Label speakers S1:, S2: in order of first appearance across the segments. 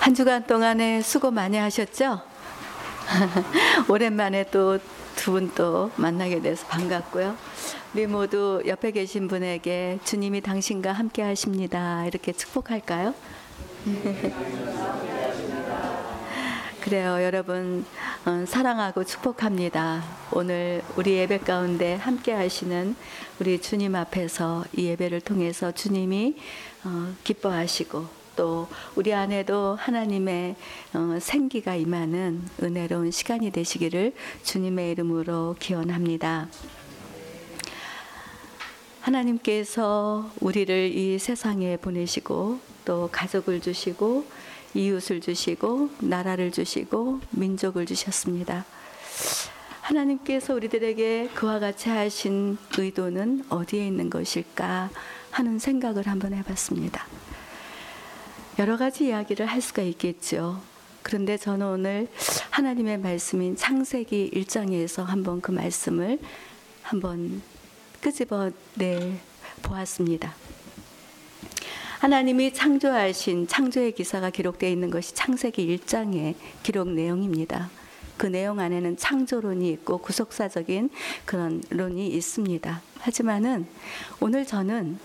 S1: 한 주간 동안에 수고 많이 하셨죠? 오랜만에 또 두 분 또 만나게 돼서 반갑고요. 우리 모두 옆에 계신 분에게 주님이 당신과 함께 하십니다. 이렇게 축복할까요? 그래요, 여러분. 어, 사랑하고 축복합니다. 오늘 우리 예배 가운데 함께 하시는 우리 주님 앞에서 이 예배를 통해서 주님이 어, 기뻐하시고 또 우리 안에도 하나님의 어, 생기가 임하는 은혜로운 시간이 되시기를 주님의 이름으로 기원합니다. 하나님께서 우리를 이 세상에 보내시고 또 가족을 주시고 이웃을 주시고 나라를 주시고 민족을 주셨습니다. 하나님께서 우리들에게 그와 같이 하신 의도는 어디에 있는 것일까 하는 생각을 한번 해봤습니다. 여러 가지 이야기를 할 수가 있겠죠. 그런데 저는 오늘 하나님의 말씀인 창세기 1장에서 한번 그 말씀을 한번 끄집어 내 보았습니다. 하나님이 창조하신 창조의 기사가 기록되어 있는 것이 창세기 1장의 기록 내용입니다. 그 내용 안에는 창조론이 있고 구속사적인 그런 론이 있습니다. 하지만은 오늘 저는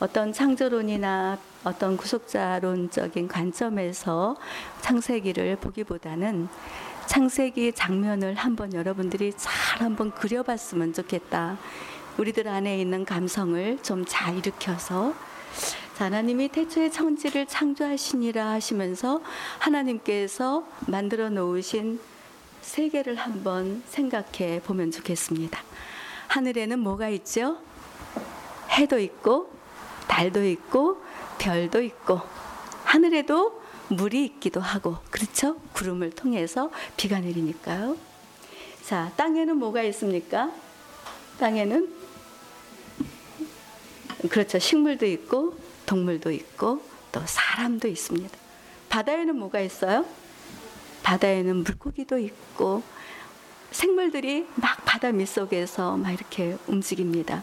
S1: 어떤 창조론이나 어떤 구속자론적인 관점에서 창세기를 보기보다는 창세기 장면을 한번 여러분들이 잘 한번 그려봤으면 좋겠다. 우리들 안에 있는 감성을 좀 잘 일으켜서 하나님이 태초에 천지를 창조하시니라 하시면서 하나님께서 만들어 놓으신 세계를 한번 생각해 보면 좋겠습니다. 하늘에는 뭐가 있죠? 해도 있고 달도 있고 별도 있고 하늘에도 물이 있기도 하고 그렇죠? 구름을 통해서 비가 내리니까요. 자, 땅에는 뭐가 있습니까? 땅에는 그렇죠. 식물도 있고 동물도 있고 또 사람도 있습니다. 바다에는 뭐가 있어요? 바다에는 물고기도 있고 생물들이 막 바다 밑속에서 막 이렇게 움직입니다.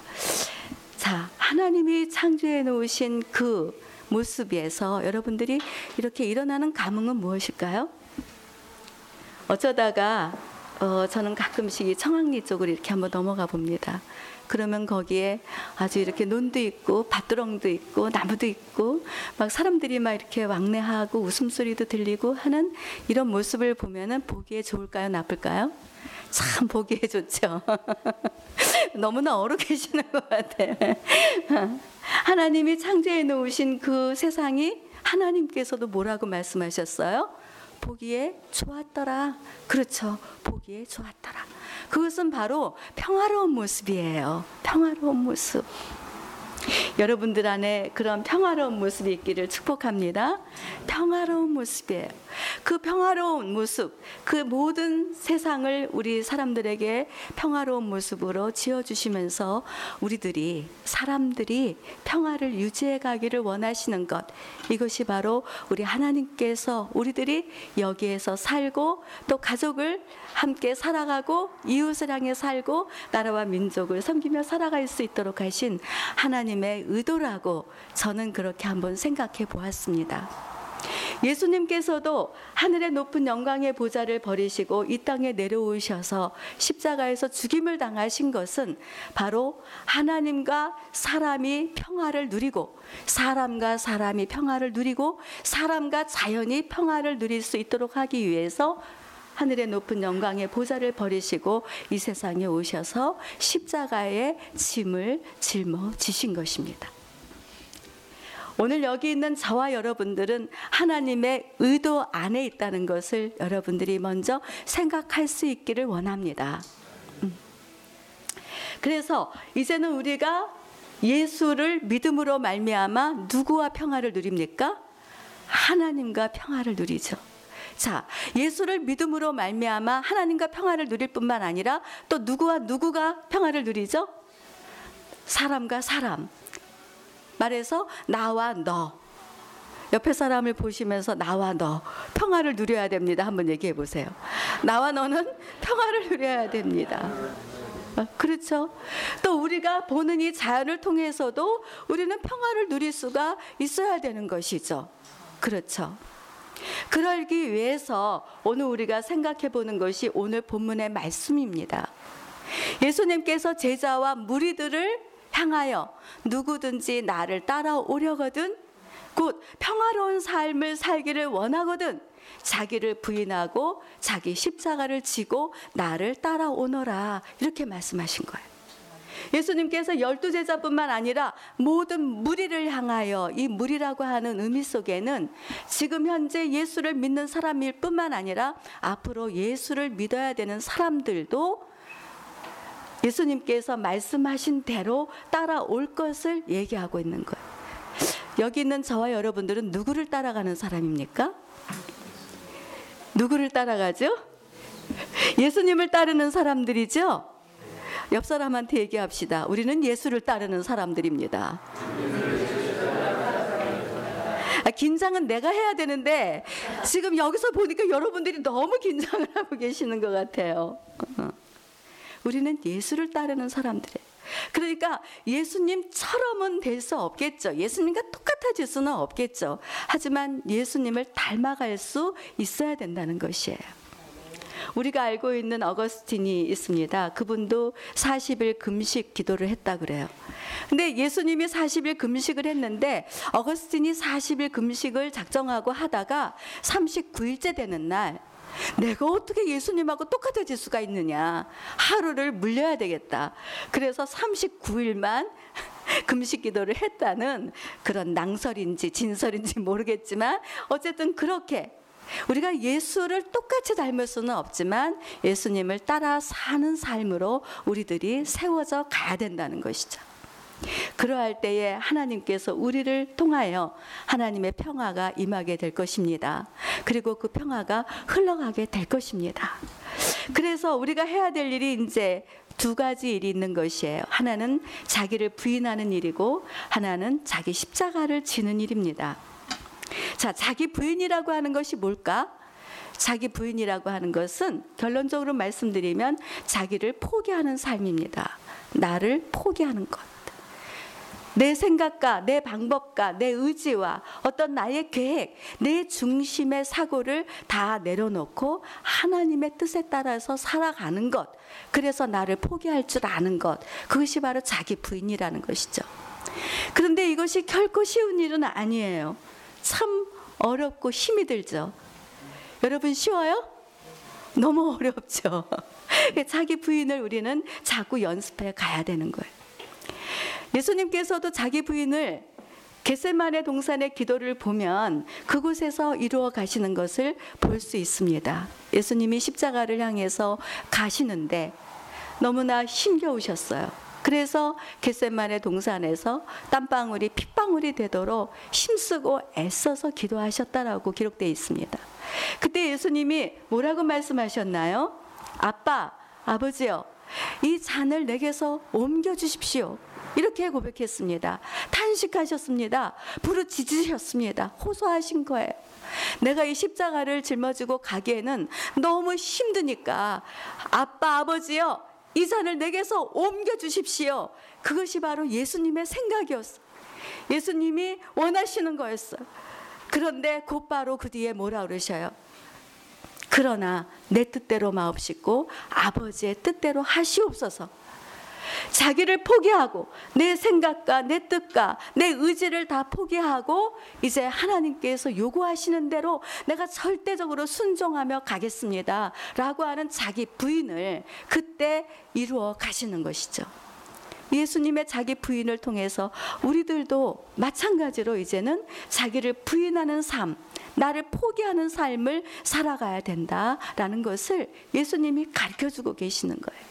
S1: 자, 하나님이 창조해 놓으신 그 모습에서 여러분들이 이렇게 일어나는 감흥은 무엇일까요? 어쩌다가 어, 저는 가끔씩 이 청학리 쪽으로 이렇게 한번 넘어가 봅니다. 그러면 거기에 아주 이렇게 논도 있고 밭두렁도 있고 나무도 있고 막 사람들이 막 이렇게 왕래하고 웃음소리도 들리고 하는 이런 모습을 보면은 보기에 좋을까요, 나쁠까요? 참 보기에 좋죠. 너무나 얼어 계시는 것 같아요. 하나님이 창조해 놓으신 그 세상이 하나님께서도 뭐라고 말씀하셨어요? 보기에 좋았더라. 그렇죠. 보기에 좋았더라. 그것은 바로 평화로운 모습이에요. 평화로운 모습. 여러분들 안에 그런 평화로운 모습이 있기를 축복합니다. 평화로운 모습이에요. 그 평화로운 모습, 그 모든 세상을 우리 사람들에게 평화로운 모습으로 지어주시면서 우리들이, 사람들이 평화를 유지해 가기를 원하시는 것. 이것이 바로 우리 하나님께서 우리들이 여기에서 살고 또 가족을 함께 살아가고 이웃을 향해 살고 나라와 민족을 섬기며 살아갈 수 있도록 하신 하나님 의 의도라고 저는 그렇게 한번 생각해 보았습니다. 예수님께서도 하늘의 높은 영광의 보좌를 버리시고 이 땅에 내려오셔서 십자가에서 죽임을 당하신 것은 바로 하나님과 사람이 평화를 누리고 사람과 사람이 평화를 누리고 사람과 자연이 평화를 누릴 수 있도록 하기 위해서 하늘의 높은 영광의 보좌를 버리시고 이 세상에 오셔서 십자가의 짐을 짊어지신 것입니다. 오늘 여기 있는 저와 여러분들은 하나님의 의도 안에 있다는 것을 여러분들이 먼저 생각할 수 있기를 원합니다. 음. 그래서 이제는 우리가 예수를 믿음으로 말미암아 누구와 평화를 누립니까? 하나님과 평화를 누리죠. 자, 예수를 믿음으로 말미암아 하나님과 평화를 누릴 뿐만 아니라 또 누구와 누구가 평화를 누리죠? 사람과 사람. 말해서 나와 너. 옆에 사람을 보시면서 나와 너 평화를 누려야 됩니다. 한번 얘기해 보세요. 나와 너는 평화를 누려야 됩니다. 어, 그렇죠. 또 우리가 보는 이 자연을 통해서도 우리는 평화를 누릴 수가 있어야 되는 것이죠. 그렇죠. 그러기 위해서 오늘 우리가 생각해 보는 것이 오늘 본문의 말씀입니다. 예수님께서 제자와 무리들을 향하여 누구든지 나를 따라오려거든 곧 평화로운 삶을 살기를 원하거든 자기를 부인하고 자기 십자가를 지고 나를 따라오너라 이렇게 말씀하신 거예요. 예수님께서 열두 제자뿐만 아니라 모든 무리를 향하여 이 무리라고 하는 의미 속에는 지금 현재 예수를 믿는 사람일 뿐만 아니라 앞으로 예수를 믿어야 되는 사람들도 예수님께서 말씀하신 대로 따라올 것을 얘기하고 있는 거예요. 여기 있는 저와 여러분들은 누구를 따라가는 사람입니까? 누구를 따라가죠? 예수님을 따르는 사람들이죠? 옆 사람한테 얘기합시다. 우리는 예수를 따르는 사람들입니다. 아, 긴장은 내가 해야 되는데 지금 여기서 보니까 여러분들이 너무 긴장을 하고 계시는 것 같아요. 어. 우리는 예수를 따르는 사람들이에요. 그러니까 예수님처럼은 될 수 없겠죠. 예수님과 똑같아질 수는 없겠죠. 하지만 예수님을 닮아갈 수 있어야 된다는 것이에요. 우리가 알고 있는 어거스틴이 있습니다. 그분도 40일 금식 기도를 했다 그래요. 근데 예수님이 40일 금식을 했는데 어거스틴이 40일 금식을 작정하고 하다가 39일째 되는 날 내가 어떻게 예수님하고 똑같아질 수가 있느냐. 하루를 물려야 되겠다. 그래서 39일만 금식 기도를 했다는 그런 낭설인지 진설인지 모르겠지만 어쨌든 그렇게 우리가 예수를 똑같이 닮을 수는 없지만 예수님을 따라 사는 삶으로 우리들이 세워져 가야 된다는 것이죠. 그러할 때에 하나님께서 우리를 통하여 하나님의 평화가 임하게 될 것입니다. 그리고 그 평화가 흘러가게 될 것입니다. 그래서 우리가 해야 될 일이 이제 두 가지 일이 있는 것이에요. 하나는 자기를 부인하는 일이고 하나는 자기 십자가를 지는 일입니다. 자, 자기 부인이라고 하는 것이 뭘까? 자기 부인이라고 하는 것은 결론적으로 말씀드리면 자기를 포기하는 삶입니다. 나를 포기하는 것. 내 생각과 내 방법과 내 의지와 어떤 나의 계획, 내 중심의 사고를 다 내려놓고 하나님의 뜻에 따라서 살아가는 것. 그래서 나를 포기할 줄 아는 것. 그것이 바로 자기 부인이라는 것이죠. 그런데 이것이 결코 쉬운 일은 아니에요. 참 어렵고 힘이 들죠. 여러분 쉬워요? 너무 어렵죠. 자기 부인을 우리는 자꾸 연습해 가야 되는 거예요. 예수님께서도 자기 부인을 겟세만의 동산의 기도를 보면 그곳에서 이루어 가시는 것을 볼 수 있습니다. 예수님이 십자가를 향해서 가시는데 너무나 힘겨우셨어요. 그래서 겟세만의 동산에서 땀방울이 핏방울이 되도록 힘쓰고 애써서 기도하셨다라고 기록되어 있습니다. 그때 예수님이 뭐라고 말씀하셨나요? 아빠, 아버지요, 이 잔을 내게서 옮겨 주십시오. 이렇게 고백했습니다. 탄식하셨습니다. 부르짖으셨습니다. 호소하신 거예요. 내가 이 십자가를 짊어지고 가기에는 너무 힘드니까 아빠 아버지요 이 잔을 내게서 옮겨 주십시오. 그것이 바로 예수님의 생각이었어. 예수님이 원하시는 거였어요. 그런데 곧바로 그 뒤에 뭐라 그러셔요? 그러나 내 뜻대로 마옵시고 아버지의 뜻대로 하시옵소서. 자기를 포기하고 내 생각과 내 뜻과 내 의지를 다 포기하고 이제 하나님께서 요구하시는 대로 내가 절대적으로 순종하며 가겠습니다. 라고 하는 자기 부인을 그때 이루어 가시는 것이죠. 예수님의 자기 부인을 통해서 우리들도 마찬가지로 이제는 자기를 부인하는 삶, 나를 포기하는 삶을 살아가야 된다라는 것을 예수님이 가르쳐 주고 계시는 거예요.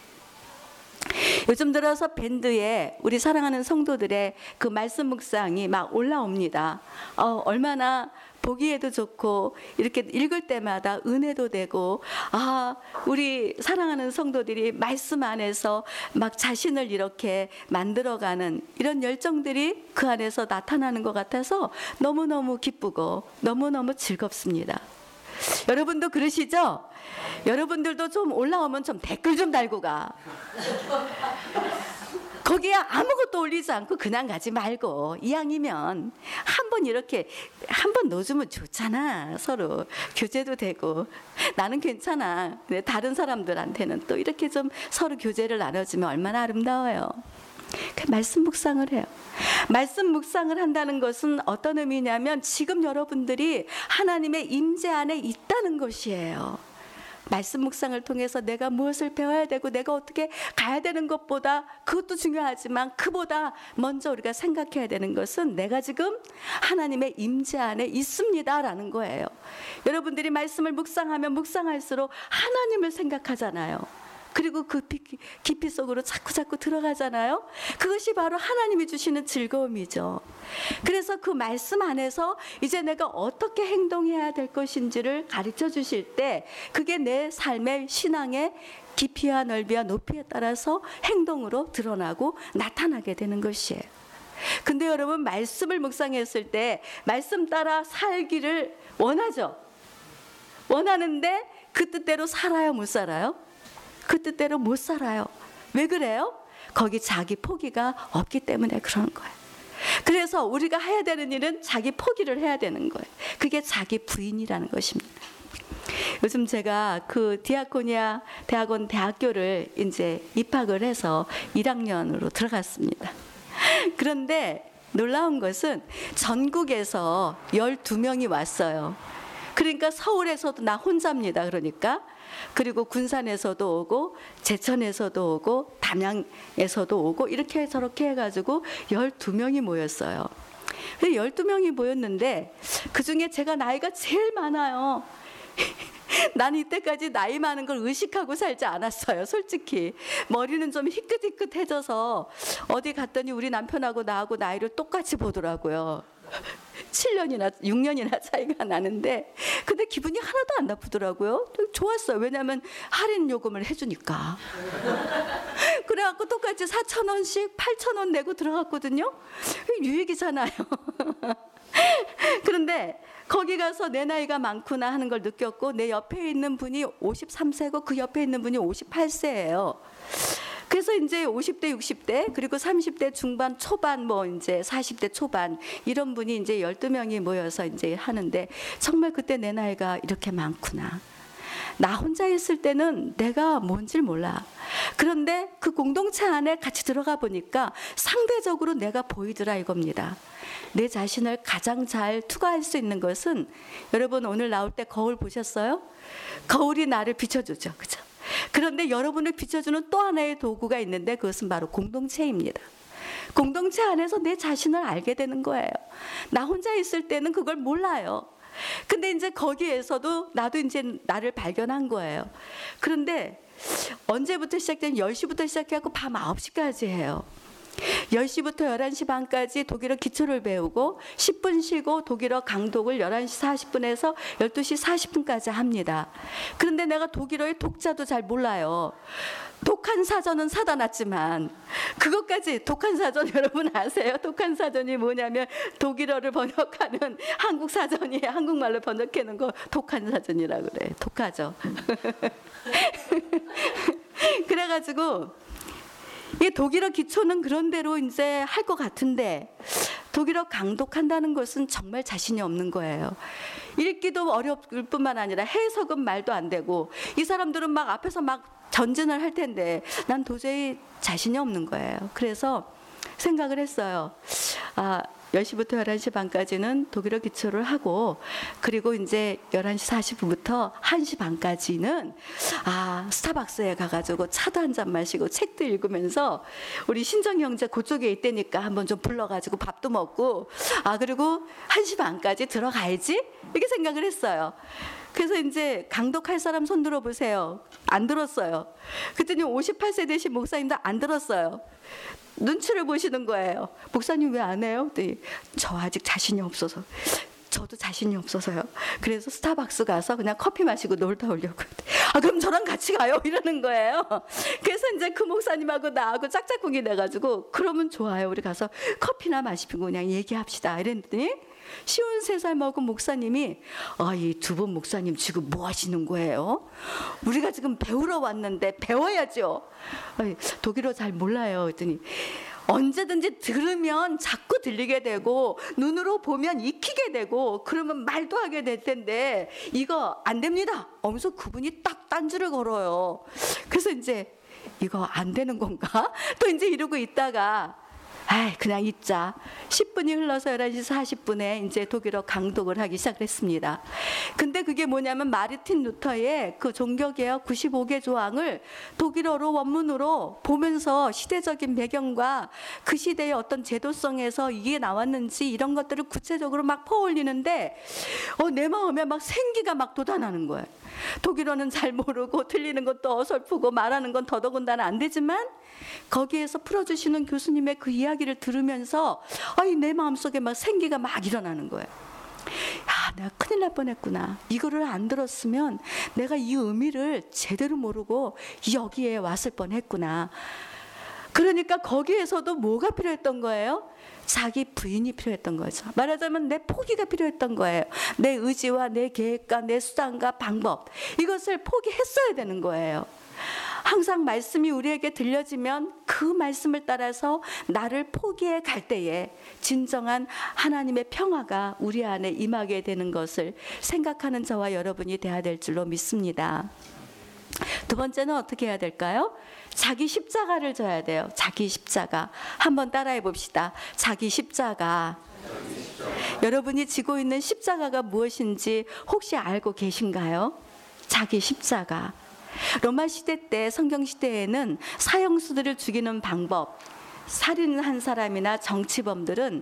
S1: 요즘 들어서 밴드에 우리 사랑하는 성도들의 그 말씀 묵상이 막 올라옵니다. 어, 얼마나 보기에도 좋고 이렇게 읽을 때마다 은혜도 되고 아 우리 사랑하는 성도들이 말씀 안에서 막 자신을 이렇게 만들어가는 이런 열정들이 그 안에서 나타나는 것 같아서 너무너무 기쁘고 너무너무 즐겁습니다. 여러분도 그러시죠? 여러분들도 좀 올라오면 좀 댓글 좀 달고 가. 거기에 아무것도 올리지 않고 그냥 가지 말고 이왕이면 한 번 이렇게 한 번 넣어주면 좋잖아 서로 교제도 되고 나는 괜찮아 근데 다른 사람들한테는 또 이렇게 좀 서로 교제를 나눠주면 얼마나 아름다워요 그 말씀 묵상을 해요. 말씀 묵상을 한다는 것은 어떤 의미냐면 지금 여러분들이 하나님의 임재 안에 있다는 것이에요. 말씀 묵상을 통해서 내가 무엇을 배워야 되고 내가 어떻게 가야 되는 것보다 그것도 중요하지만 그보다 먼저 우리가 생각해야 되는 것은 내가 지금 하나님의 임재 안에 있습니다라는 거예요. 여러분들이 말씀을 묵상하면 묵상할수록 하나님을 생각하잖아요. 그리고 그 깊이 속으로 자꾸 자꾸 들어가잖아요. 그것이 바로 하나님이 주시는 즐거움이죠. 그래서 그 말씀 안에서 이제 내가 어떻게 행동해야 될 것인지를 가르쳐 주실 때 그게 내 삶의 신앙의 깊이와 넓이와 높이에 따라서 행동으로 드러나고 나타나게 되는 것이에요. 근데 여러분 말씀을 묵상했을 때 말씀 따라 살기를 원하죠. 원하는데 그 뜻대로 살아요, 못 살아요? 그 뜻대로 못 살아요. 왜 그래요? 거기 자기 포기가 없기 때문에 그러는 거예요. 그래서 우리가 해야 되는 일은 자기 포기를 해야 되는 거예요. 그게 자기 부인이라는 것입니다. 요즘 제가 그 디아코니아 대학원 대학교를 이제 입학을 해서 1학년으로 들어갔습니다. 그런데 놀라운 것은 전국에서 12명이 왔어요. 그러니까 서울에서도 나 혼자입니다. 그러니까 그리고 군산에서도 오고 제천에서도 오고 담양에서도 오고 이렇게 저렇게 해가지고 12명이 모였어요. 12명이 모였는데 그 중에 제가 나이가 제일 많아요. 난 이때까지 나이 많은 걸 의식하고 살지 않았어요. 솔직히 머리는 좀 희끗희끗해져서 어디 갔더니 우리 남편하고 나하고 나이를 똑같이 보더라고요. 7년이나 6년이나 차이가 나는데 근데 기분이 하나도 안 나쁘더라고요. 좋았어요. 왜냐하면 할인 요금을 해주니까. 그래갖고 똑같이 4천 원씩 8천 원 내고 들어갔거든요. 유익이잖아요. 그런데 거기 가서 내 나이가 많구나 하는 걸 느꼈고 내 옆에 있는 분이 53세고 그 옆에 있는 분이 58세예요. 그래서 이제 50대, 60대, 그리고 30대 중반, 초반, 뭐 이제 40대 초반 이런 분이 이제 12명이 모여서 이제 하는데 정말 그때 내 나이가 이렇게 많구나. 나 혼자 있을 때는 내가 뭔지 몰라. 그런데 그 공동체 안에 같이 들어가 보니까 상대적으로 내가 보이더라 이겁니다. 내 자신을 가장 잘 투과할 수 있는 것은 여러분 오늘 나올 때 거울 보셨어요? 거울이 나를 비춰주죠. 그죠? 그런데 여러분을 비춰주는 또 하나의 도구가 있는데 그것은 바로 공동체입니다. 공동체 안에서 내 자신을 알게 되는 거예요. 나 혼자 있을 때는 그걸 몰라요. 근데 이제 거기에서도 나도 이제 나를 발견한 거예요. 그런데 언제부터 시작된 10시부터 시작해갖고 밤 9시까지 해요. 10시부터 11시 반까지 독일어 기초를 배우고 10분 쉬고 독일어 강독을 11시 40분에서 12시 40분까지 합니다. 그런데 내가 독일어의 독자도 잘 몰라요. 독한 사전은 사다 놨지만 그것까지 독한 사전 여러분 아세요? 독한 사전이 뭐냐면 독일어를 번역하는 한국 사전이 한국말로 번역하는 거 독한 사전이라 그래. 독하죠. 그래 가지고 이 독일어 기초는 그런 대로 이제 할 것 같은데 독일어 강독한다는 것은 정말 자신이 없는 거예요. 읽기도 어려울 뿐만 아니라 해석은 말도 안 되고 이 사람들은 막 앞에서 막 전진을 할 텐데 난 도저히 자신이 없는 거예요. 그래서 생각을 했어요. 아, 10시부터 11시 반까지는 독일어 기초를 하고 그리고 이제 11시 40분부터 1시 반까지는 아, 스타벅스에 가 가지고 차도 한 잔 마시고 책도 읽으면서 우리 신정 형제 그쪽에 있다니까 한번 좀 불러 가지고 밥도 먹고 아, 그리고 1시 반까지 들어가야지. 이렇게 생각을 했어요. 그래서 이제 강독할 사람 손 들어 보세요. 안 들었어요. 그랬더니 58세 되신 목사님도 안 들었어요. 눈치를 보시는 거예요. 목사님 왜 안 해요? 네, 저 아직 자신이 없어서. 저도 자신이 없어서요. 그래서 스타벅스 가서 그냥 커피 마시고 놀다 오려고. 아, 그럼 저랑 같이 가요? 이러는 거예요. 그래서 이제 그 목사님하고 나하고 짝짝꿍이 돼가지고, 그러면 좋아요. 우리 가서 커피나 마시고 그냥 얘기합시다. 이랬더니, 쉬운 세살 먹은 목사님이 아, 이 두 분 목사님 지금 뭐 하시는 거예요? 우리가 지금 배우러 왔는데 배워야죠. 아니, 독일어 잘 몰라요. 그랬더니 언제든지 들으면 자꾸 들리게 되고 눈으로 보면 익히게 되고 그러면 말도 하게 될 텐데 이거 안 됩니다. 어면서 그분이 딱 딴줄을 걸어요. 그래서 이제 이거 안 되는 건가? 또 이제 이러고 있다가 아, 그냥 있자. 10분이 흘러서 11시 40분에 이제 독일어 강독을 하기 시작했습니다. 근데 그게 뭐냐면 마르틴 루터의 그 종교개혁 95개 조항을 독일어로 원문으로 보면서 시대적인 배경과 그 시대의 어떤 제도성에서 이게 나왔는지 이런 것들을 구체적으로 막 퍼올리는데 어, 내 마음에 막 생기가 막 돋아나는 거예요. 독일어는 잘 모르고 틀리는 것도 어설프고 말하는 건 더더군다나 안 되지만 거기에서 풀어주시는 교수님의 그 이야기를 들으면서 아이 내 마음속에 막 생기가 막 일어나는 거예요. 야, 내가 큰일 날 뻔했구나. 이거를 안 들었으면 내가 이 의미를 제대로 모르고 여기에 왔을 뻔했구나. 그러니까 거기에서도 뭐가 필요했던 거예요? 자기 부인이 필요했던 거죠. 말하자면 내 포기가 필요했던 거예요. 내 의지와 내 계획과 내 수단과 방법 이것을 포기했어야 되는 거예요. 항상 말씀이 우리에게 들려지면 그 말씀을 따라서 나를 포기해 갈 때에 진정한 하나님의 평화가 우리 안에 임하게 되는 것을 생각하는 저와 여러분이 돼야 될 줄로 믿습니다. 두 번째는 어떻게 해야 될까요? 자기 십자가를 져야 돼요. 자기 십자가. 한번 따라해 봅시다. 자기 십자가. 여러분이 지고 있는 십자가가 무엇인지 혹시 알고 계신가요? 자기 십자가. 로마 시대 때 성경 시대에는 사형수들을 죽이는 방법 살인한 사람이나 정치범들은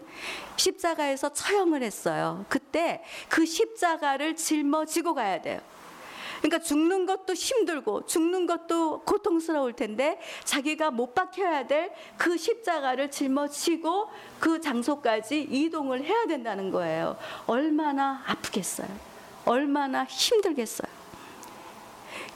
S1: 십자가에서 처형을 했어요. 그때 그 십자가를 짊어지고 가야 돼요. 그러니까 죽는 것도 힘들고 죽는 것도 고통스러울 텐데 자기가 못 박혀야 될 그 십자가를 짊어지고 그 장소까지 이동을 해야 된다는 거예요. 얼마나 아프겠어요. 얼마나 힘들겠어요.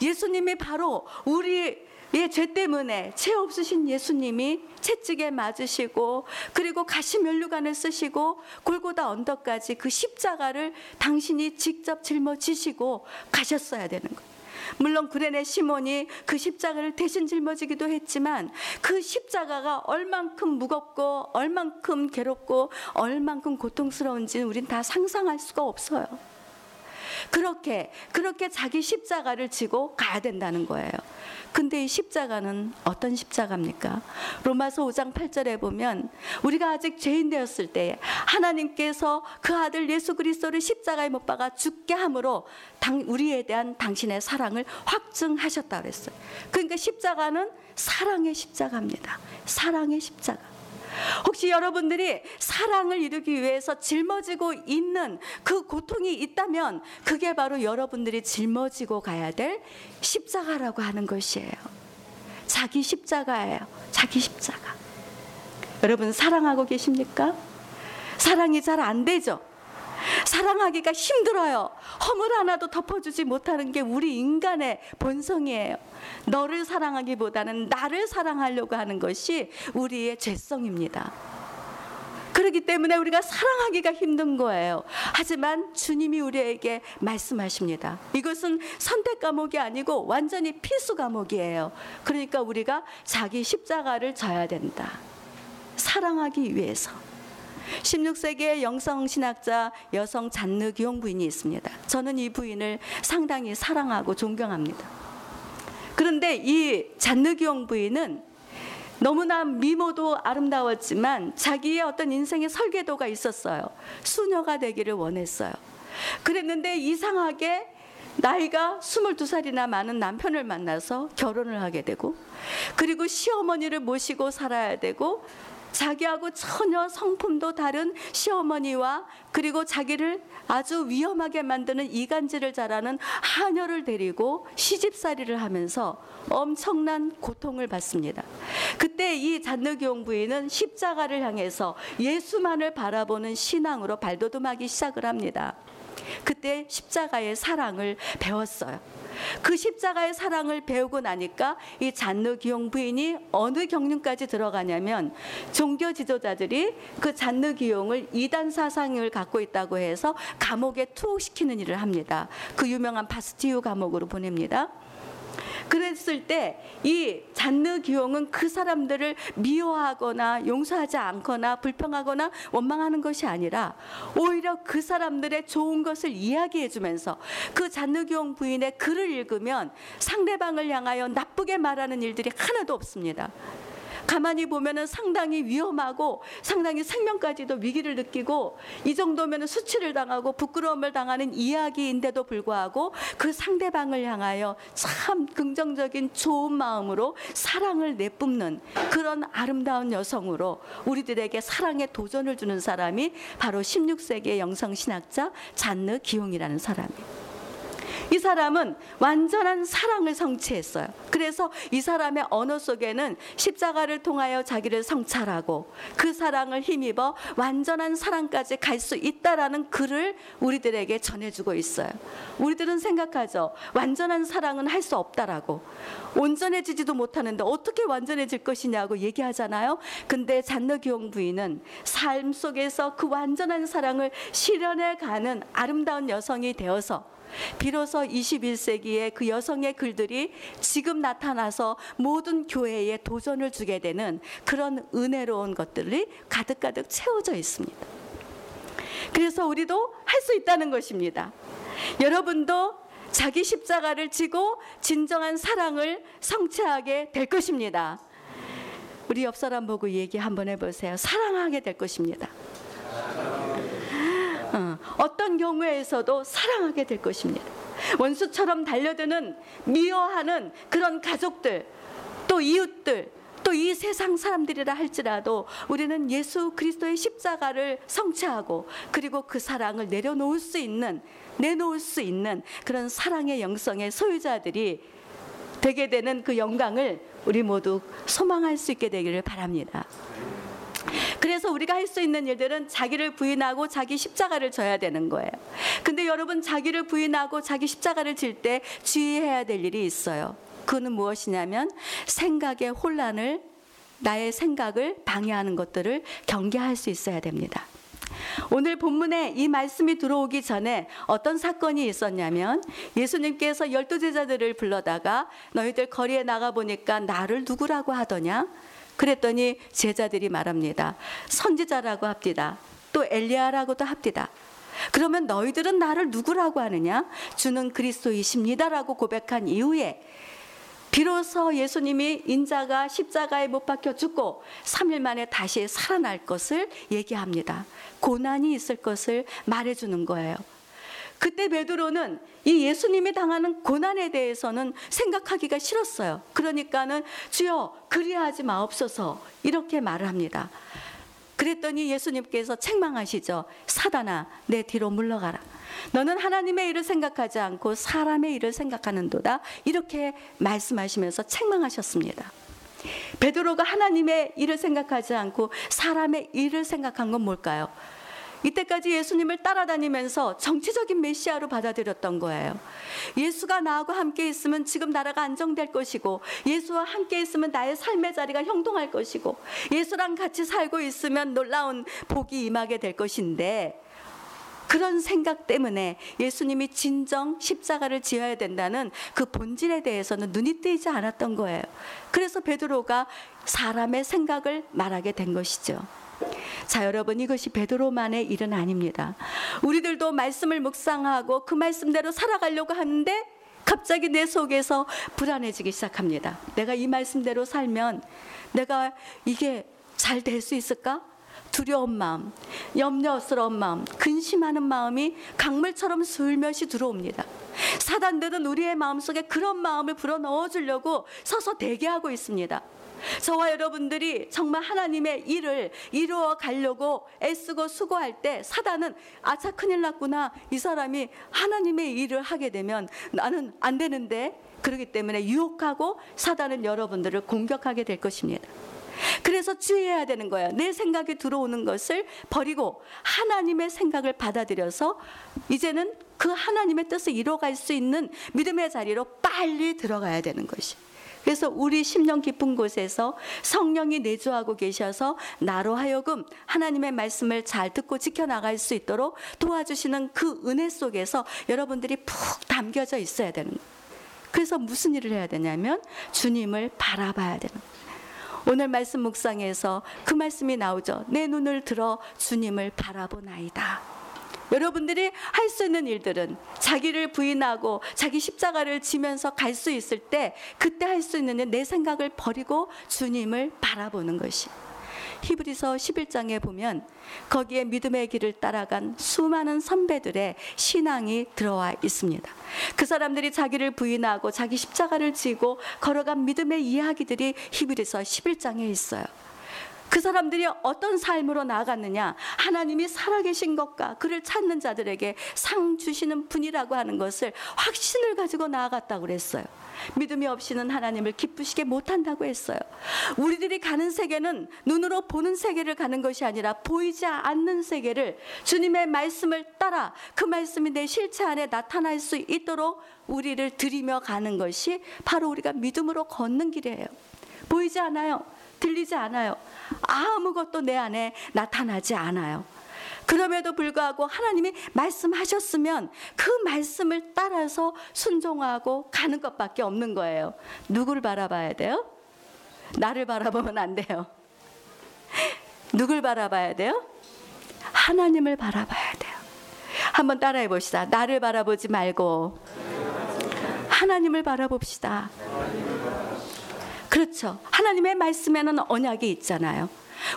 S1: 예수님이 바로 우리 의죄 때문에 죄 없으신 예수님이 채찍에 맞으시고 그리고 가시 면류관을 쓰시고 골고다 언덕까지 그 십자가를 당신이 직접 짊어지시고 가셨어야 되는 거예요. 물론 구레네 시몬이 그 십자가를 대신 짊어지기도 했지만 그 십자가가 얼만큼 무겁고 얼만큼 괴롭고 얼만큼 고통스러운지는 우린 다 상상할 수가 없어요. 그렇게 그렇게 자기 십자가를 지고 가야 된다는 거예요. 근데 이 십자가는 어떤 십자가입니까? 로마서 5장 8절에 보면 우리가 아직 죄인 되었을 때 하나님께서 그 아들 예수 그리스도를 십자가에 못 박아 죽게 함으로 우리에 대한 당신의 사랑을 확증하셨다 그랬어요. 그러니까 십자가는 사랑의 십자가입니다. 사랑의 십자가. 혹시 여러분들이 사랑을 이루기 위해서 짊어지고 있는 그 고통이 있다면 그게 바로 여러분들이 짊어지고 가야 될 십자가라고 하는 것이에요. 자기 십자가예요. 자기 십자가. 여러분 사랑하고 계십니까? 사랑이 잘 안 되죠. 사랑하기가 힘들어요. 허물 하나도 덮어주지 못하는 게 우리 인간의 본성이에요. 너를 사랑하기보다는 나를 사랑하려고 하는 것이 우리의 죄성입니다. 그렇기 때문에 우리가 사랑하기가 힘든 거예요. 하지만 주님이 우리에게 말씀하십니다. 이것은 선택 과목이 아니고 완전히 필수 과목이에요. 그러니까 우리가 자기 십자가를 져야 된다. 사랑하기 위해서. 16세기의 영성 신학자 여성 잔느 기용 부인이 있습니다. 저는 이 부인을 상당히 사랑하고 존경합니다. 그런데 이 잔느 기용 부인은 너무나 미모도 아름다웠지만 자기의 어떤 인생의 설계도가 있었어요. 수녀가 되기를 원했어요. 그랬는데 이상하게 나이가 22살이나 많은 남편을 만나서 결혼을 하게 되고 그리고 시어머니를 모시고 살아야 되고 자기하고 전혀 성품도 다른 시어머니와 그리고 자기를 아주 위험하게 만드는 이간질을 잘하는 하녀를 데리고 시집살이를 하면서 엄청난 고통을 받습니다. 그때 이 잔느기용 부인은 십자가를 향해서 예수만을 바라보는 신앙으로 발돋움하기 시작을 합니다. 그때 십자가의 사랑을 배웠어요. 그 십자가의 사랑을 배우고 나니까 이 잔느 기용 부인이 어느 경륜까지 들어가냐면 종교 지도자들이 그 잔느 기용을 이단 사상을 갖고 있다고 해서 감옥에 투옥시키는 일을 합니다. 그 유명한 바스티유 감옥으로 보냅니다. 그랬을 때 이 잔느 기용은 그 사람들을 미워하거나 용서하지 않거나 불평하거나 원망하는 것이 아니라 오히려 그 사람들의 좋은 것을 이야기해 주면서 그 잔느 기용 부인의 글을 읽으면 상대방을 향하여 나쁘게 말하는 일들이 하나도 없습니다. 가만히 보면은 상당히 위험하고 상당히 생명까지도 위기를 느끼고 이 정도면은 수치를 당하고 부끄러움을 당하는 이야기인데도 불구하고 그 상대방을 향하여 참 긍정적인 좋은 마음으로 사랑을 내뿜는 그런 아름다운 여성으로 우리들에게 사랑의 도전을 주는 사람이 바로 16세기의 영성 신학자 잔느 기용이라는 사람이에요. 이 사람은 완전한 사랑을 성취했어요. 그래서 이 사람의 언어 속에는 십자가를 통하여 자기를 성찰하고 그 사랑을 힘입어 완전한 사랑까지 갈 수 있다라는 글을 우리들에게 전해주고 있어요. 우리들은 생각하죠. 완전한 사랑은 할 수 없다라고. 온전해지지도 못하는데 어떻게 완전해질 것이냐고 얘기하잖아요. 근데 잔너기용 부인은 삶 속에서 그 완전한 사랑을 실현해 가는 아름다운 여성이 되어서 비로소 21세기의 그 여성의 글들이 지금 나타나서 모든 교회에 도전을 주게 되는 그런 은혜로운 것들이 가득가득 채워져 있습니다. 그래서 우리도 할 수 있다는 것입니다. 여러분도 자기 십자가를 지고 진정한 사랑을 성취하게 될 것입니다. 우리 옆 사람 보고 얘기 한번 해보세요. 사랑하게 될 것입니다. 어, 떤 경우에서도 사랑하게 될 것입니다. 원수처럼 달려드는 미워하는 그런 가족들 또 이웃들 또 이 세상 사람들이라 할지라도 우리는 예수 그리스도의 십자가를 성취하고 그리고 그 사랑을 내려놓을 수 있는 내놓을 수 있는 그런 사랑의 영성의 소유자들이 되게 되는 그 영광을 우리 모두 소망할 수 있게 되기를 바랍니다. 그래서 우리가 할 수 있는 일들은 자기를 부인하고 자기 십자가를 져야 되는 거예요. 근데 여러분 자기를 부인하고 자기 십자가를 질 때 주의해야 될 일이 있어요. 그는 무엇이냐면 생각의 혼란을 나의 생각을 방해하는 것들을 경계할 수 있어야 됩니다. 오늘 본문에 이 말씀이 들어오기 전에 어떤 사건이 있었냐면 예수님께서 열두 제자들을 불러다가 너희들 거리에 나가 보니까 나를 누구라고 하더냐? 그랬더니 제자들이 말합니다. 선지자라고 합디다. 또 엘리야라고도 합디다. 그러면 너희들은 나를 누구라고 하느냐? 주는 그리스도이십니다라고 고백한 이후에 비로소 예수님이 인자가 십자가에 못 박혀 죽고 3일 만에 다시 살아날 것을 얘기합니다. 고난이 있을 것을 말해주는 거예요. 그때 베드로는 이 예수님이 당하는 고난에 대해서는 생각하기가 싫었어요. 그러니까는 주여 그리하지 마옵소서 이렇게 말을 합니다. 그랬더니 예수님께서 책망하시죠. 사단아 내 뒤로 물러가라. 너는 하나님의 일을 생각하지 않고 사람의 일을 생각하는도다. 이렇게 말씀하시면서 책망하셨습니다. 베드로가 하나님의 일을 생각하지 않고 사람의 일을 생각한 건 뭘까요? 이때까지 예수님을 따라다니면서 정치적인 메시아로 받아들였던 거예요. 예수가 나하고 함께 있으면 지금 나라가 안정될 것이고, 예수와 함께 있으면 나의 삶의 자리가 형통할 것이고, 예수랑 같이 살고 있으면 놀라운 복이 임하게 될 것인데, 그런 생각 때문에 예수님이 진정 십자가를 지어야 된다는 그 본질에 대해서는 눈이 뜨이지 않았던 거예요. 그래서 베드로가 사람의 생각을 말하게 된 것이죠. 자, 여러분 이것이 베드로만의 일은 아닙니다. 우리들도 말씀을 묵상하고 그 말씀대로 살아가려고 하는데 갑자기 내 속에서 불안해지기 시작합니다. 내가 이 말씀대로 살면 내가 이게 잘 될 수 있을까? 두려운 마음, 염려스러운 마음, 근심하는 마음이 강물처럼 슬며시 들어옵니다. 사단들은 우리의 마음속에 그런 마음을 불어넣어 주려고 서서 대기하고 있습니다. 저와 여러분들이 정말 하나님의 일을 이루어 가려고 애쓰고 수고할 때 사단은 아차 큰일 났구나. 이 사람이 하나님의 일을 하게 되면 나는 안 되는데 그렇기 때문에 유혹하고 사단은 여러분들을 공격하게 될 것입니다. 그래서 주의해야 되는 거예요. 내 생각이 들어오는 것을 버리고 하나님의 생각을 받아들여서 이제는 그 하나님의 뜻을 이뤄갈 수 있는 믿음의 자리로 빨리 들어가야 되는 것이. 그래서 우리 심령 깊은 곳에서 성령이 내주하고 계셔서 나로 하여금 하나님의 말씀을 잘 듣고 지켜나갈 수 있도록 도와주시는 그 은혜 속에서 여러분들이 푹 담겨져 있어야 되는 거예요. 그래서 무슨 일을 해야 되냐면 주님을 바라봐야 되는 거예요. 오늘 말씀 묵상에서 그 말씀이 나오죠. 내 눈을 들어 주님을 바라보나이다. 여러분들이 할 수 있는 일들은 자기를 부인하고 자기 십자가를 지면서 갈 수 있을 때 그때 할 수 있는 일내 생각을 버리고 주님을 바라보는 것이. 히브리서 11장에 보면 거기에 믿음의 길을 따라간 수많은 선배들의 신앙이 들어와 있습니다. 그 사람들이 자기를 부인하고 자기 십자가를 지고 걸어간 믿음의 이야기들이 히브리서 11장에 있어요. 그 사람들이 어떤 삶으로 나아갔느냐? 하나님이 살아계신 것과 그를 찾는 자들에게 상 주시는 분이라고 하는 것을 확신을 가지고 나아갔다고 그랬어요. 믿음이 없이는 하나님을 기쁘시게 못한다고 했어요. 우리들이 가는 세계는 눈으로 보는 세계를 가는 것이 아니라 보이지 않는 세계를 주님의 말씀을 따라 그 말씀이 내 실체 안에 나타날 수 있도록 우리를 들이며 가는 것이 바로 우리가 믿음으로 걷는 길이에요. 보이지 않아요. 들리지 않아요. 아무것도 내 안에 나타나지 않아요. 그럼에도 불구하고 하나님이 말씀하셨으면 그 말씀을 따라서 순종하고 가는 것밖에 없는 거예요. 누구를 바라봐야 돼요? 나를 바라보면 안 돼요. 누굴 바라봐야 돼요? 하나님을 바라봐야 돼요. 한번 따라해 봅시다. 나를 바라보지 말고 하나님을 바라봅시다. 그렇죠. 하나님의 말씀에는 언약이 있잖아요.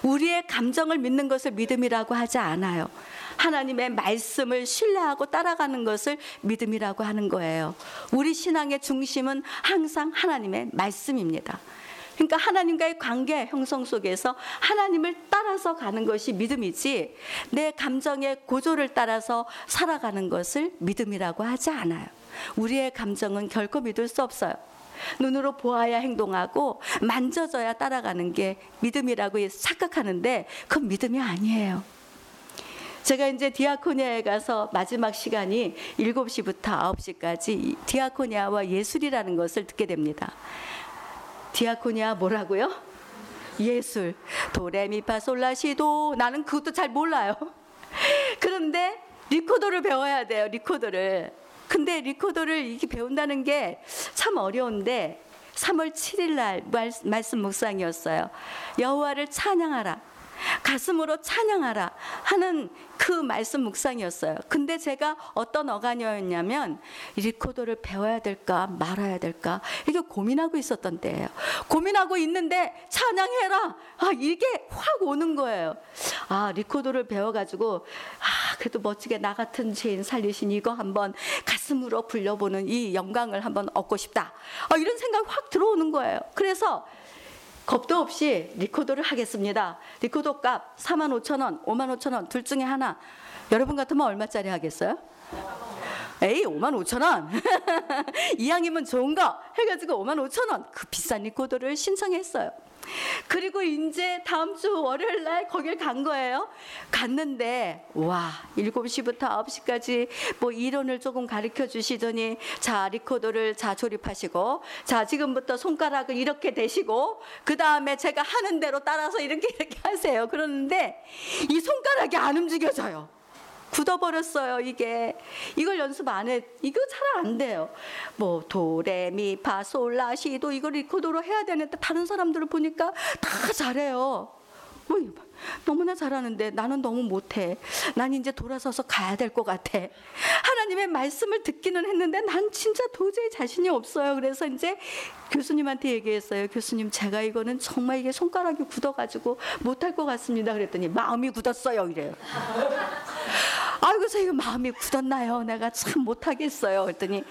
S1: 우리의 감정을 믿는 것을 믿음이라고 하지 않아요. 하나님의 말씀을 신뢰하고 따라가는 것을 믿음이라고 하는 거예요. 우리 신앙의 중심은 항상 하나님의 말씀입니다. 그러니까 하나님과의 관계 형성 속에서 하나님을 따라서 가는 것이 믿음이지 내 감정의 고조를 따라서 살아가는 것을 믿음이라고 하지 않아요. 우리의 감정은 결코 믿을 수 없어요. 눈으로 보아야 행동하고 만져져야 따라가는 게 믿음이라고 착각하는데 그건 믿음이 아니에요. 제가 이제 디아코니아에 가서 마지막 시간이 7시부터 9시까지 디아코니아와 예술이라는 것을 듣게 됩니다. 디아코니아 뭐라고요? 예술. 도레미파솔라시도 나는 그것도 잘 몰라요. 그런데 리코더를 배워야 돼요. 리코더를. 근데 리코더를 이렇게 배운다는 게 참 어려운데 3월 7일 날 말씀 묵상이었어요. 여호와를 찬양하라. 가슴으로 찬양하라 하는 그 말씀 묵상이었어요. 근데 제가 어떤 어간이었냐면 리코더를 배워야 될까 말아야 될까 이게 고민하고 있었던 때예요. 고민하고 있는데 찬양해라. 아 이게 확 오는 거예요. 아 리코더를 배워가지고 아 그래도 멋지게 나 같은 죄인 살리신 이거 한번 가슴으로 불어보는 이 영광을 한번 얻고 싶다. 아, 이런 생각 확 들어오는 거예요. 그래서 겁도 없이 리코더를 하겠습니다. 리코더 값 4만 5천 원, 5만 5천 원, 둘 중에 하나. 여러분 같으면 얼마짜리 하겠어요? 에이, 5만 5천 원. 이왕이면 좋은 거 해가지고 5만 5천 원. 그 비싼 리코더를 신청했어요. 그리고 이제 다음 주 월요일 날 거길 간 거예요. 갔는데 와 7시부터 9시까지 뭐 이론을 조금 가르쳐 주시더니 자 리코더를 자 조립하시고 자 지금부터 손가락을 이렇게 대시고 그 다음에 제가 하는 대로 따라서 이렇게 이렇게 하세요. 그러는데 이 손가락이 안 움직여져요. 굳어버렸어요, 이게. 이걸 연습 안 해. 이거 잘 안 돼요. 뭐, 도, 레, 미, 파, 솔, 라, 시, 도 이걸 리코더로 해야 되는데 다른 사람들을 보니까 다 잘해요. 너무나 잘하는데 나는 너무 못해. 난 이제 돌아서서 가야 될 것 같아. 하나님의 말씀을 듣기는 했는데 난 진짜 도저히 자신이 없어요. 그래서 이제 교수님한테 얘기했어요. 교수님, 제가 이거는 정말 이게 손가락이 굳어가지고 못할 것 같습니다. 그랬더니 마음이 굳었어요. 이래요. 아이고, 저 이거 마음이 굳었나요? 내가 참 못하겠어요. 그랬더니,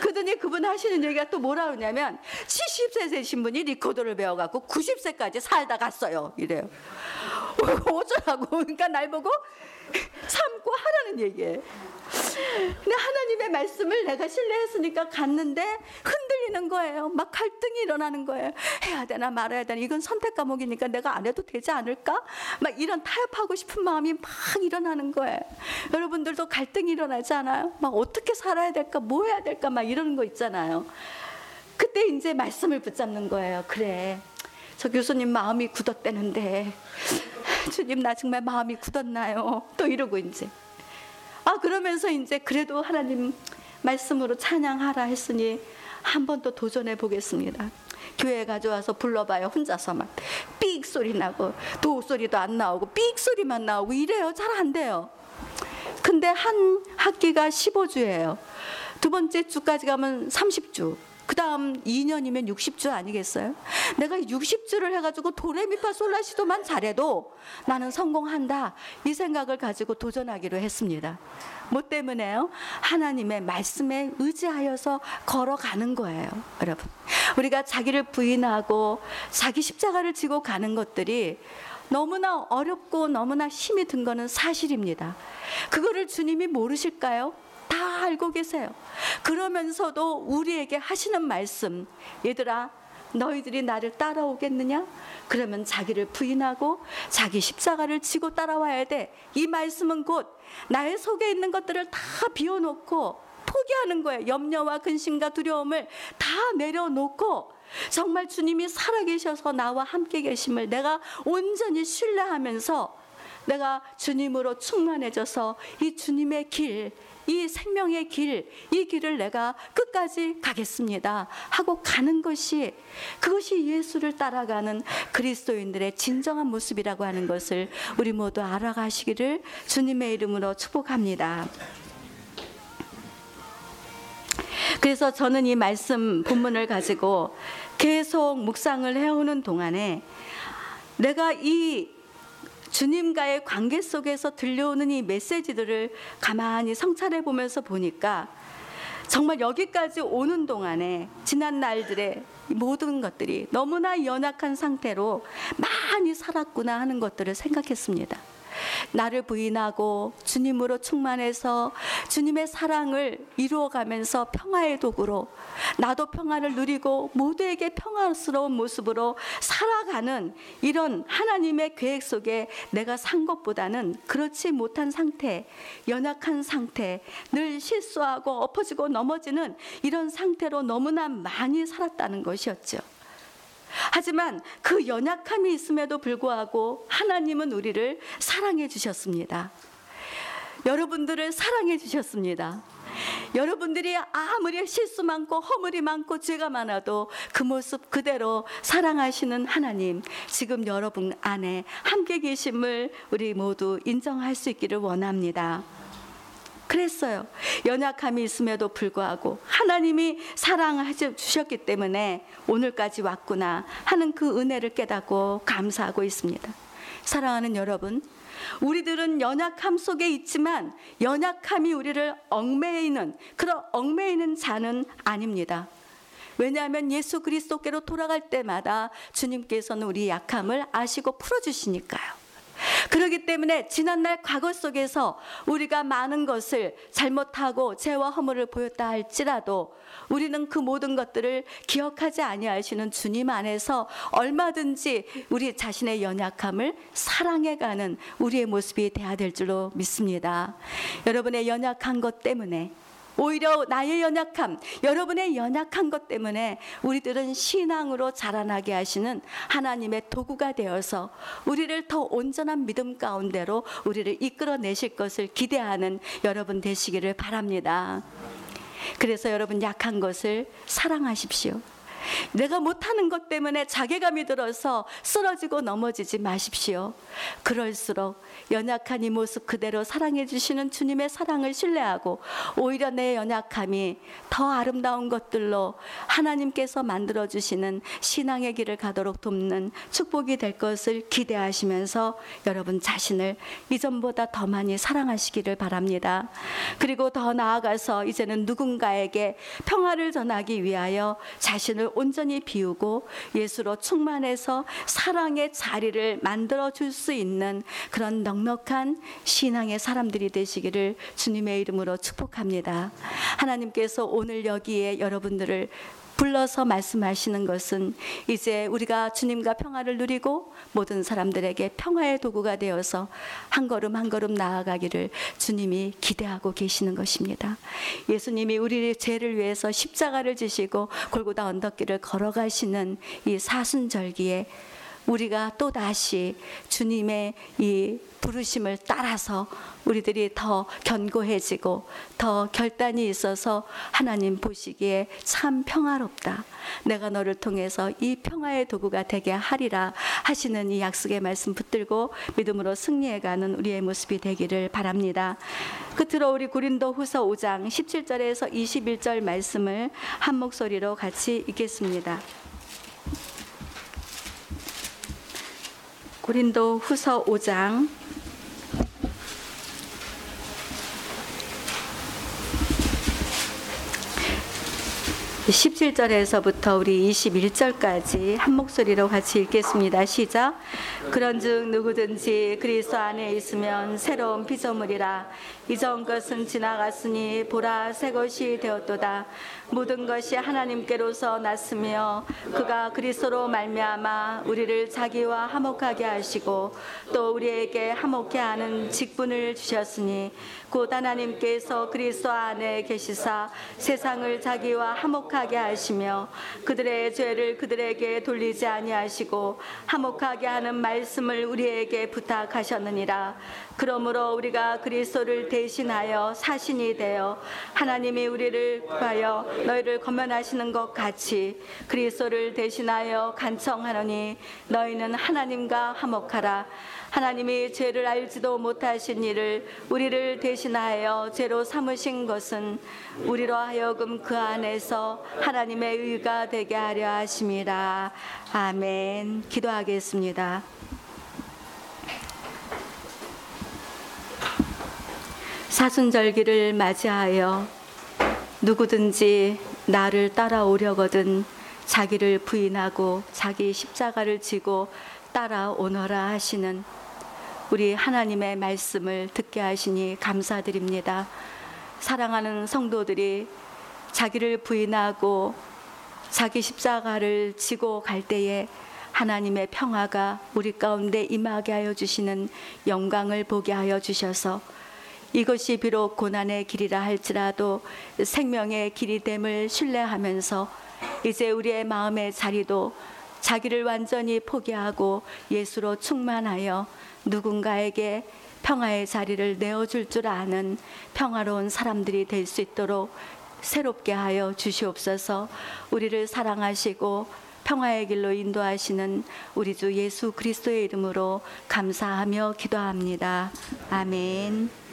S1: 그더니 그분 하시는 얘기가 또 뭐라 그러냐면, 70세 되신 분이 리코더를 배워갖고 90세까지 살다 갔어요. 이래요. 어쩌라고. 그러니까 날 보고 참고 하라는 얘기예요. 근데 하나님의 말씀을 내가 신뢰했으니까 갔는데 흔들리는 거예요. 막 갈등이 일어나는 거예요. 해야 되나 말아야 되나 이건 선택 과목이니까 내가 안 해도 되지 않을까? 막 이런 타협하고 싶은 마음이 막 일어나는 거예요. 여러분들도 갈등이 일어나지 않아요? 막 어떻게 살아야 될까? 뭐 해야 될까? 막 이러는 거 있잖아요. 그때 이제 말씀을 붙잡는 거예요. 그래. 저 교수님 마음이 굳었대는데 주님 나 정말 마음이 굳었나요? 또 이러고 이제 아 그러면서 이제 그래도 하나님 말씀으로 찬양하라 했으니 한 번 더 도전해 보겠습니다. 교회 가져와서 불러봐요 혼자서 막삑 소리 나고 도 소리도 안 나오고 삑 소리만 나오고 이래요 잘 안 돼요. 근데 한 학기가 15주예요. 두 번째 주까지 가면 30주. 그 다음 2년이면 60주 아니겠어요? 내가 60주를 해가지고 도레미파 솔라시도만 잘해도 나는 성공한다. 이 생각을 가지고 도전하기로 했습니다. 뭐 때문에요? 하나님의 말씀에 의지하여서 걸어가는 거예요. 여러분. 우리가 자기를 부인하고 자기 십자가를 지고 가는 것들이 너무나 어렵고 너무나 힘이 든 거는 사실입니다. 그거를 주님이 모르실까요? 다 알고 계세요. 그러면서도 우리에게 하시는 말씀, 얘들아, 너희들이 나를 따라오겠느냐? 그러면 자기를 부인하고 자기 십자가를 지고 따라와야 돼. 이 말씀은 곧 나의 속에 있는 것들을 다 비워놓고 포기하는 거예요. 염려와 근심과 두려움을 다 내려놓고 정말 주님이 살아계셔서 나와 함께 계심을 내가 온전히 신뢰하면서 내가 주님으로 충만해져서 이 주님의 길, 이 생명의 길, 이 길을 내가 끝까지 가겠습니다. 하고 가는 것이 그것이 예수를 따라가는 그리스도인들의 진정한 모습이라고 하는 것을 우리 모두 알아가시기를 주님의 이름으로 축복합니다. 그래서 저는 이 말씀 본문을 가지고 계속 묵상을 해오는 동안에 내가 이 주님과의 관계 속에서 들려오는 이 메시지들을 가만히 성찰해 보면서 보니까 정말 여기까지 오는 동안에 지난 날들의 모든 것들이 너무나 연약한 상태로 많이 살았구나 하는 것들을 생각했습니다. 나를 부인하고 주님으로 충만해서 주님의 사랑을 이루어가면서 평화의 도구로 나도 평화를 누리고 모두에게 평화스러운 모습으로 살아가는 이런 하나님의 계획 속에 내가 산 것보다는 그렇지 못한 상태, 연약한 상태, 늘 실수하고 엎어지고 넘어지는 이런 상태로 너무나 많이 살았다는 것이었죠. 하지만 그 연약함이 있음에도 불구하고 하나님은 우리를 사랑해 주셨습니다. 여러분들을 사랑해 주셨습니다. 여러분들이 아무리 실수 많고 허물이 많고 죄가 많아도 그 모습 그대로 사랑하시는 하나님 지금 여러분 안에 함께 계심을 우리 모두 인정할 수 있기를 원합니다. 그랬어요. 연약함이 있음에도 불구하고 하나님이 사랑해 주셨기 때문에 오늘까지 왔구나 하는 그 은혜를 깨닫고 감사하고 있습니다. 사랑하는 여러분, 우리들은 연약함 속에 있지만 연약함이 우리를 얽매이는 그런 얽매이는 자는 아닙니다. 왜냐하면 예수 그리스도께로 돌아갈 때마다 주님께서는 우리 약함을 아시고 풀어주시니까요. 그렇기 때문에 지난날 과거 속에서 우리가 많은 것을 잘못하고 죄와 허물을 보였다 할지라도 우리는 그 모든 것들을 기억하지 아니하시는 주님 안에서 얼마든지 우리 자신의 연약함을 사랑해가는 우리의 모습이 돼야 될 줄로 믿습니다. 여러분의 연약한 것 때문에 오히려 나의 연약함, 여러분의 연약한 것 때문에 우리들은 신앙으로 자라나게 하시는 하나님의 도구가 되어서 우리를 더 온전한 믿음 가운데로 우리를 이끌어내실 것을 기대하는 여러분 되시기를 바랍니다. 그래서 여러분 약한 것을 사랑하십시오. 내가 못하는 것 때문에 자괴감이 들어서 쓰러지고 넘어지지 마십시오. 그럴수록 연약한 이 모습 그대로 사랑해 주시는 주님의 사랑을 신뢰하고 오히려 내 연약함이 더 아름다운 것들로 하나님께서 만들어 주시는 신앙의 길을 가도록 돕는 축복이 될 것을 기대하시면서 여러분 자신을 이전보다 더 많이 사랑하시기를 바랍니다. 그리고 더 나아가서 이제는 누군가에게 평화를 전하기 위하여 자신을 온 온전히 비우고 예수로 충만해서 사랑의 자리를 만들어 줄 수 있는 그런 넉넉한 신앙의 사람들이 되시기를 주님의 이름으로 축복합니다. 하나님께서 오늘 여기에 여러분들을 불러서 말씀하시는 것은 이제 우리가 주님과 평화를 누리고 모든 사람들에게 평화의 도구가 되어서 한 걸음 한 걸음 나아가기를 주님이 기대하고 계시는 것입니다. 예수님이 우리의 죄를 위해서 십자가를 지시고 골고다 언덕길을 걸어가시는 이 사순절기에 우리가 또 다시 주님의 이 부르심을 따라서 우리들이 더 견고해지고 더 결단이 있어서 하나님 보시기에 참 평화롭다. 내가 너를 통해서 이 평화의 도구가 되게 하리라 하시는 이 약속의 말씀 붙들고 믿음으로 승리해가는 우리의 모습이 되기를 바랍니다. 끝으로 우리 고린도 후서 5장 17절에서 21절 말씀을 한 목소리로 같이 읽겠습니다. 고린도 후서 5장 17절에서부터 우리 21절까지 한 목소리로 같이 읽겠습니다. 시작. 그런즉 누구든지 그리스도 안에 있으면 새로운 피조물이라 이전 것은 지나갔으니 보라 새 것이 되었도다. 모든 것이 하나님께로서 났으며 그가 그리스도로 말미암아 우리를 자기와 화목하게 하시고 또 우리에게 화목해 하는 직분을 주셨으니 곧 하나님께서 그리스도 안에 계시사 세상을 자기와 화목하게 하시며 그들의 죄를 그들에게 돌리지 아니하시고 화목하게 하는 말 씀을 우리에게 부탁하셨느니라. 그러므로 우리가 그리스도를 대신하여 사신이 되어 하나님이 우리를 구하여 너희를 거면하시는 것 같이 그리스도를 대신하여 간청하노니 너희는 하나님과 화목하라. 하나님이 죄를 알지도 못하신 일을 우리를 대신하여 죄로 삼으신 것은 우리로 하여금 그 안에서 하나님의 의가 되게 하려 하심이라. 아멘. 기도하겠습니다. 사순절기를 맞이하여 누구든지 나를 따라오려거든 자기를 부인하고 자기 십자가를 지고 따라오너라 하시는 우리 하나님의 말씀을 듣게 하시니 감사드립니다. 사랑하는 성도들이 자기를 부인하고 자기 십자가를 지고 갈 때에 하나님의 평화가 우리 가운데 임하게 하여 주시는 영광을 보게 하여 주셔서 이것이 비록 고난의 길이라 할지라도 생명의 길이 됨을 신뢰하면서 이제 우리의 마음의 자리도 자기를 완전히 포기하고 예수로 충만하여 누군가에게 평화의 자리를 내어줄 줄 아는 평화로운 사람들이 될 수 있도록 새롭게 하여 주시옵소서 우리를 사랑하시고 평화의 길로 인도하시는 우리 주 예수 그리스도의 이름으로 감사하며 기도합니다. 아멘.